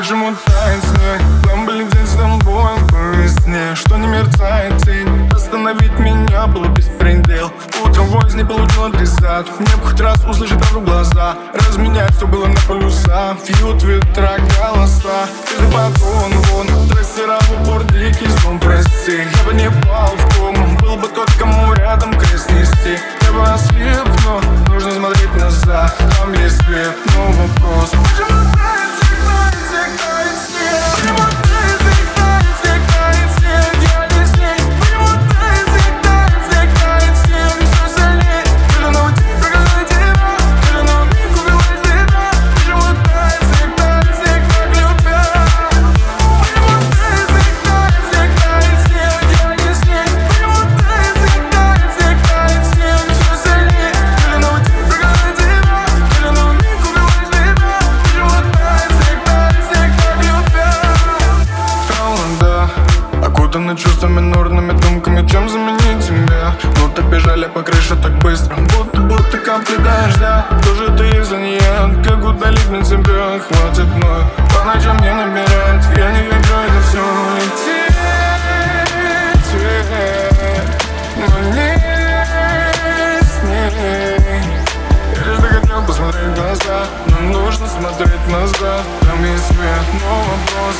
Почему тает снег? Там были день с тобой весне Что не мерцает тень Остановить меня было беспредел. Утром войс не получил адресат. Мне бы хоть раз услышать даже глаза. Разменять все было на полюса. Фьют ветра Окутаны чувствами, нурными думками. Чем заменить тебя? Будто бежали по крыше так быстро. Будто, будто капли дождя. Тоже ты из-за нее. Как удалить на тебя Хватит мной. По ночам не набирать Я не хочу это все лететь. Но не с ней Я лишь захотел посмотреть в глаза. Но нужно смотреть назад. Там есть свет, но вопрос